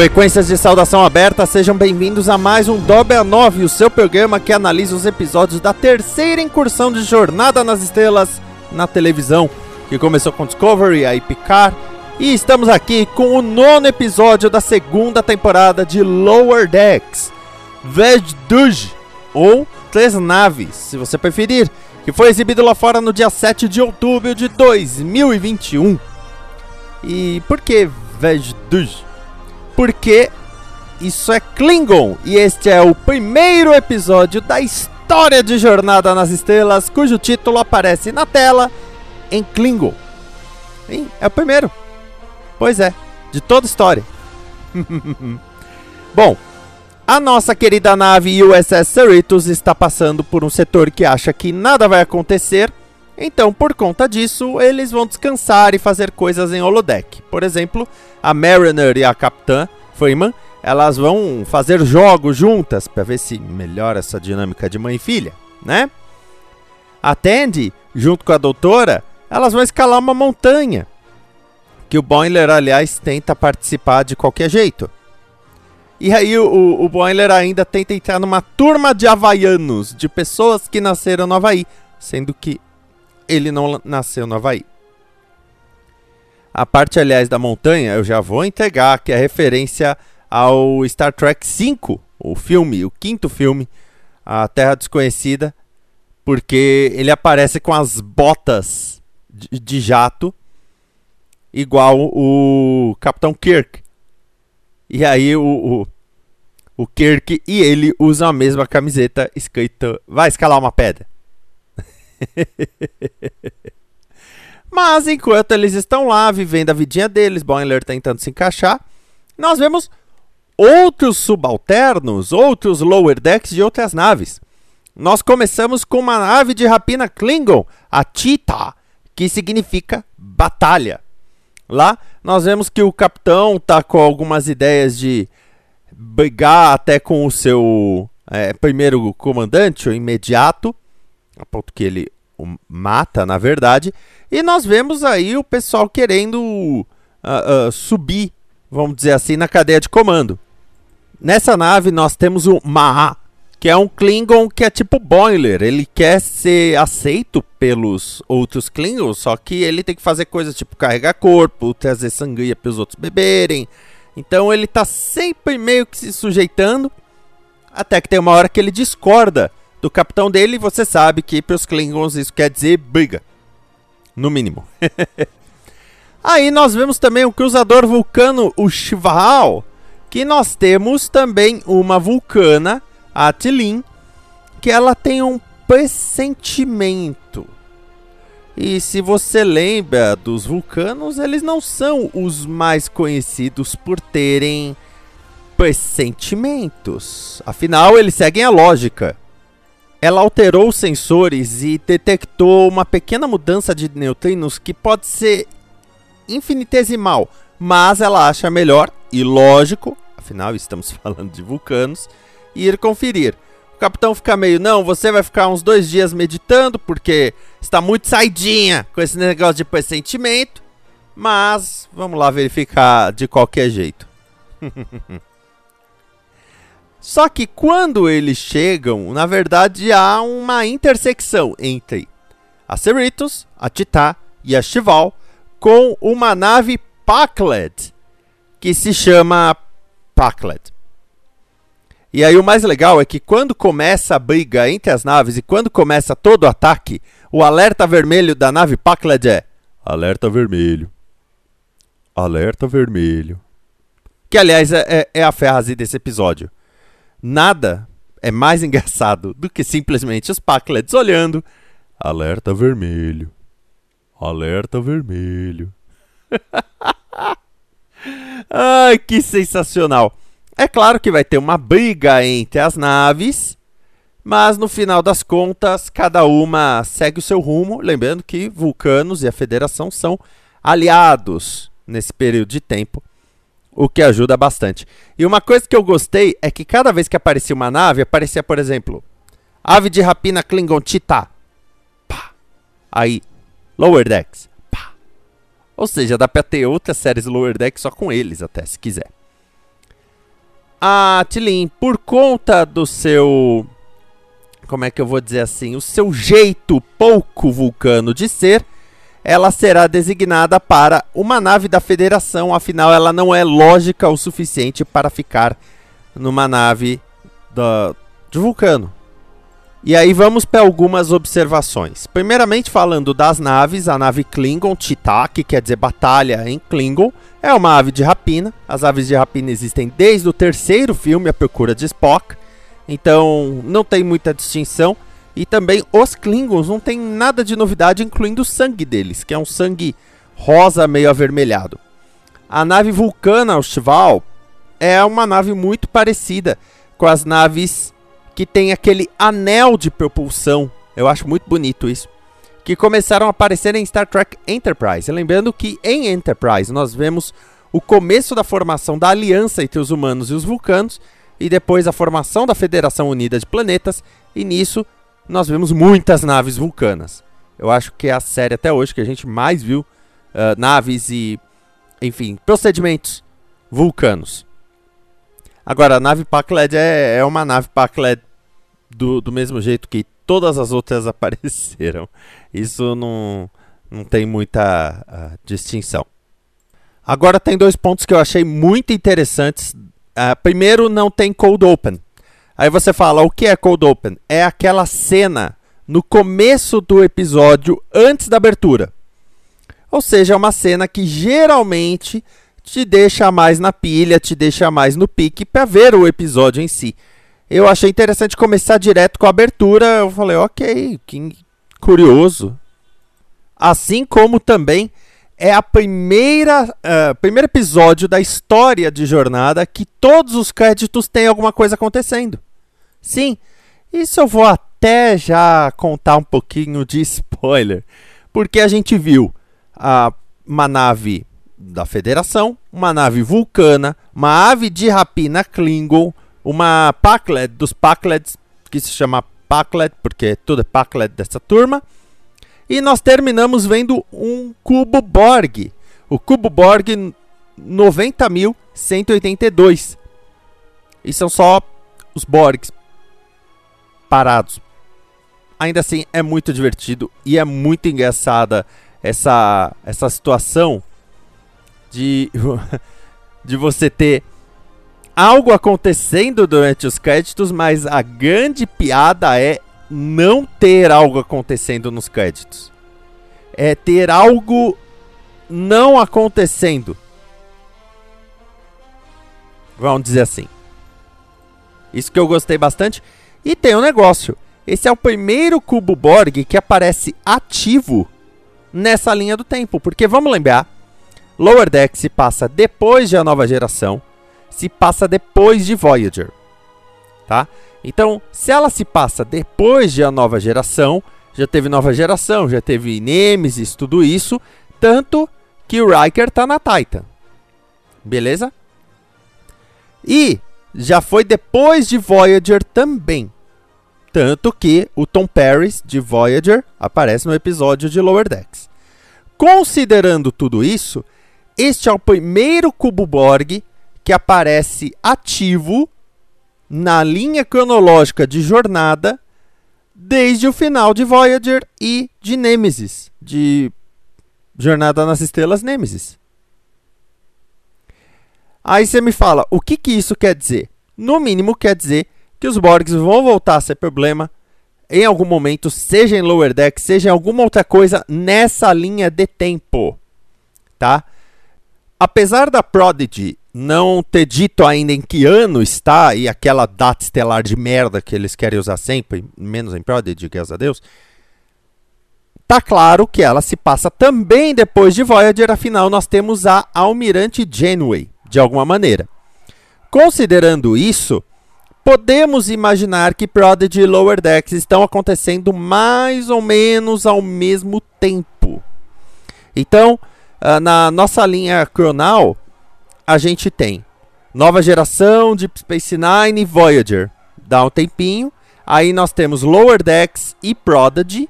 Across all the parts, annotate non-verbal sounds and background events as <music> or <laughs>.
Frequências de saudação aberta, sejam bem-vindos a mais um Dobe a 9, o seu programa que analisa os episódios da terceira incursão de Jornada nas Estrelas na televisão, que começou com Discovery, aí Picard, e estamos aqui com o nono episódio da segunda temporada de Lower Decks, Vejduj, ou Três Naves, se você preferir, que foi exibido lá fora no dia 7 de outubro de 2021. E por que Vejduj? Porque isso é Klingon e este é o primeiro episódio da história de Jornada nas Estrelas, cujo título aparece na tela em Klingon. Sim, é o primeiro. Pois é, de toda a história. <laughs> Bom, a nossa querida nave USS Cerritos está passando por um setor que acha que nada vai acontecer, então por conta disso eles vão descansar e fazer coisas em holodeck. Por exemplo, a Mariner e a Capitã Freeman, elas vão fazer jogos juntas para ver se melhora essa dinâmica de mãe e filha, né? A Tandy, junto com a doutora, elas vão escalar uma montanha. Que o Boiler, aliás, tenta participar de qualquer jeito. E aí o, o Boiler ainda tenta entrar numa turma de havaianos, de pessoas que nasceram no Havaí, sendo que ele não nasceu no Havaí. A parte, aliás, da montanha, eu já vou entregar, que é referência ao Star Trek V, o filme, o quinto filme, A Terra Desconhecida, porque ele aparece com as botas de, de jato, igual o Capitão Kirk. E aí o, o, o Kirk e ele usam a mesma camiseta escrita Vai escalar uma pedra. <laughs> Mas enquanto eles estão lá vivendo a vidinha deles, Boiler tentando se encaixar, nós vemos outros subalternos, outros lower decks de outras naves. Nós começamos com uma nave de rapina Klingon, a Cheetah, que significa batalha. Lá nós vemos que o capitão está com algumas ideias de brigar até com o seu é, primeiro comandante, o imediato, a ponto que ele mata, na verdade. E nós vemos aí o pessoal querendo uh, uh, subir, vamos dizer assim, na cadeia de comando. Nessa nave nós temos o Maa, que é um Klingon que é tipo Boiler. Ele quer ser aceito pelos outros Klingons, só que ele tem que fazer coisas tipo carregar corpo, trazer sangria para os outros beberem. Então ele tá sempre meio que se sujeitando, até que tem uma hora que ele discorda do capitão dele. Você sabe que para os Klingons isso quer dizer briga. No mínimo. <laughs> Aí nós vemos também o cruzador vulcano, o Shivahal, que nós temos também uma vulcana, a Tilin, que ela tem um pressentimento. E se você lembra dos vulcanos, eles não são os mais conhecidos por terem pressentimentos. Afinal, eles seguem a lógica ela alterou os sensores e detectou uma pequena mudança de neutrinos que pode ser infinitesimal, mas ela acha melhor e lógico, afinal estamos <laughs> falando de vulcanos, ir conferir. O capitão fica meio, não, você vai ficar uns dois dias meditando porque está muito saidinha com esse negócio de pressentimento, mas vamos lá verificar de qualquer jeito. <laughs> Só que quando eles chegam, na verdade há uma intersecção entre a Cerritos, a Titá e a Chival com uma nave Pacled que se chama Pacled. E aí o mais legal é que quando começa a briga entre as naves e quando começa todo o ataque, o alerta vermelho da nave Pacled é alerta vermelho. Alerta vermelho. Que, aliás, é, é, é a frase desse episódio. Nada é mais <laughs> engraçado do que simplesmente os Packlets olhando. Alerta vermelho. Alerta vermelho. <laughs> Ai, que sensacional. É claro que vai ter uma briga entre as naves, mas no final das contas, cada uma segue o seu rumo. Lembrando que Vulcanos e a Federação são aliados nesse período de tempo, o que ajuda bastante. E uma coisa que eu gostei é que cada vez que aparecia uma nave, aparecia, por exemplo, Ave de Rapina Klingon Tita. Pá. Aí, Lower Decks. Pá. Ou seja, dá pra ter outras séries Lower Decks só com eles, até, se quiser. A Tilin, por conta do seu. Como é que eu vou dizer assim? O seu jeito pouco vulcano de ser, ela será designada para uma nave da Federação, afinal, ela não é lógica o suficiente para ficar numa nave de vulcano. E aí vamos para algumas observações. Primeiramente falando das naves, a nave Klingon Tita, que quer dizer batalha em Klingon, é uma ave de rapina. As aves de rapina existem desde o terceiro filme, A Procura de Spock. Então não tem muita distinção. E também os Klingons não tem nada de novidade, incluindo o sangue deles, que é um sangue rosa meio avermelhado. A nave Vulcana, o Shval, é uma nave muito parecida com as naves que tem aquele anel de propulsão. Eu acho muito bonito isso. Que começaram a aparecer em Star Trek Enterprise. Lembrando que em Enterprise nós vemos o começo da formação da aliança entre os humanos e os vulcanos, e depois a formação da Federação Unida de Planetas, e nisso nós vemos muitas naves vulcanas. Eu acho que é a série até hoje que a gente mais viu uh, naves e, enfim, procedimentos vulcanos. Agora, a nave Pacled é, é uma nave Pacled do, do mesmo jeito que todas as outras <laughs> apareceram. Isso não, não tem muita uh, distinção. Agora tem dois pontos que eu achei muito interessantes. Uh, primeiro, não tem cold open. Aí você fala, o que é cold open? É aquela cena no começo do episódio antes da abertura. Ou seja, é uma cena que geralmente te deixa mais na pilha, te deixa mais no pique para ver o episódio em si. Eu achei interessante começar direto com a abertura. Eu falei, ok, que curioso. Assim como também é a primeira uh, primeiro episódio da história de jornada que todos os créditos têm alguma coisa acontecendo. Sim, isso eu vou até já contar um pouquinho de <laughs> spoiler, porque a gente viu uh, uma nave da Federação, uma nave vulcana, uma ave de rapina Klingon, uma Pacled dos Pacleds, que se chama Pacled, porque tudo é Pacled dessa turma. E nós terminamos vendo um cubo Borg, o cubo Borg 90.182. E são só os Borgs parados. Ainda assim, é muito divertido e é muito engraçada essa, essa situação de, <laughs> de você ter algo acontecendo durante os créditos, mas a grande piada é não ter algo acontecendo nos créditos. É ter algo não acontecendo. Vamos dizer assim. Isso que eu gostei bastante. E tem um negócio. Esse é o primeiro cubo Borg que aparece ativo nessa linha do tempo. Porque vamos lembrar, Lower Deck se passa depois de a nova geração se passa depois de Voyager, tá? Então, se ela se passa depois de a nova geração, já teve nova geração, já teve Nemesis, tudo isso, tanto que o Riker tá na Titan. Beleza? E já foi depois de Voyager também. Tanto que o Tom Paris de Voyager aparece no episódio de Lower Decks. Considerando tudo isso, este é o primeiro cubo Borg que aparece ativo na linha cronológica de jornada desde o final de Voyager e de Nemesis, de Jornada nas Estrelas Nemesis. Aí você me fala, o que, que isso quer dizer? No mínimo quer dizer que os Borgs vão voltar a ser problema em algum momento, seja em Lower Deck, seja em alguma outra coisa nessa linha de tempo, tá? Apesar da Prodigy não ter dito ainda em que ano está e aquela data estelar de merda que eles querem usar sempre, menos em Prodigy, graças a Deus, tá claro que ela se passa também depois de Voyager, afinal nós temos a Almirante Janeway, de alguma maneira. Considerando isso, podemos imaginar que Prodigy e Lower Decks estão acontecendo mais ou menos ao mesmo tempo. Então, ah, na nossa linha cronal, a gente tem nova geração de Space Nine e Voyager. Dá um tempinho. Aí nós temos Lower Decks e Prodigy.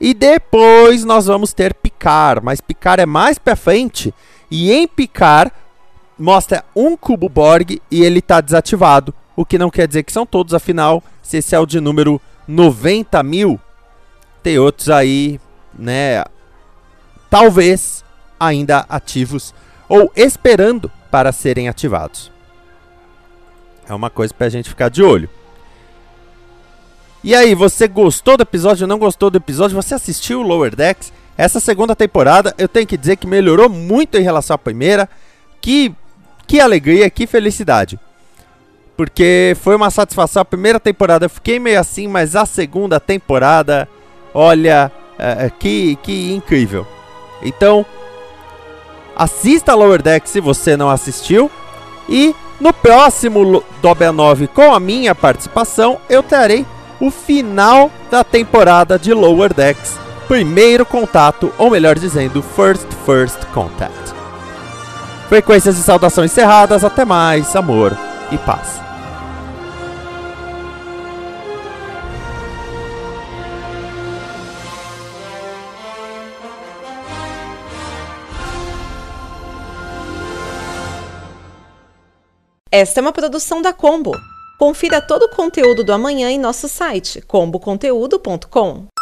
E depois nós vamos ter Picard. Mas Picard é mais pra frente. E em Picard mostra um cubo Borg e ele está desativado. O que não quer dizer que são todos, afinal, se esse é o de número 90 mil, tem outros aí, né? Talvez ainda ativos ou esperando para serem ativados. É uma coisa para a gente ficar de olho. E aí, você gostou do episódio? Não gostou do episódio? Você assistiu o Lower Decks? Essa segunda temporada, eu tenho que dizer que melhorou muito em relação à primeira. Que, que alegria, que felicidade. Porque foi uma satisfação. A primeira temporada eu fiquei meio assim, mas a segunda temporada, olha, é, que, que incrível. Então, assista Lower Deck se você não assistiu. E no próximo Dobia 9, com a minha participação, eu trarei o final da temporada de Lower Decks. Primeiro contato, ou melhor dizendo, First First Contact. Frequências de saudação encerradas, até mais, amor e paz. Esta é uma produção da Combo. Confira todo o conteúdo do amanhã em nosso site comboconteúdo.com.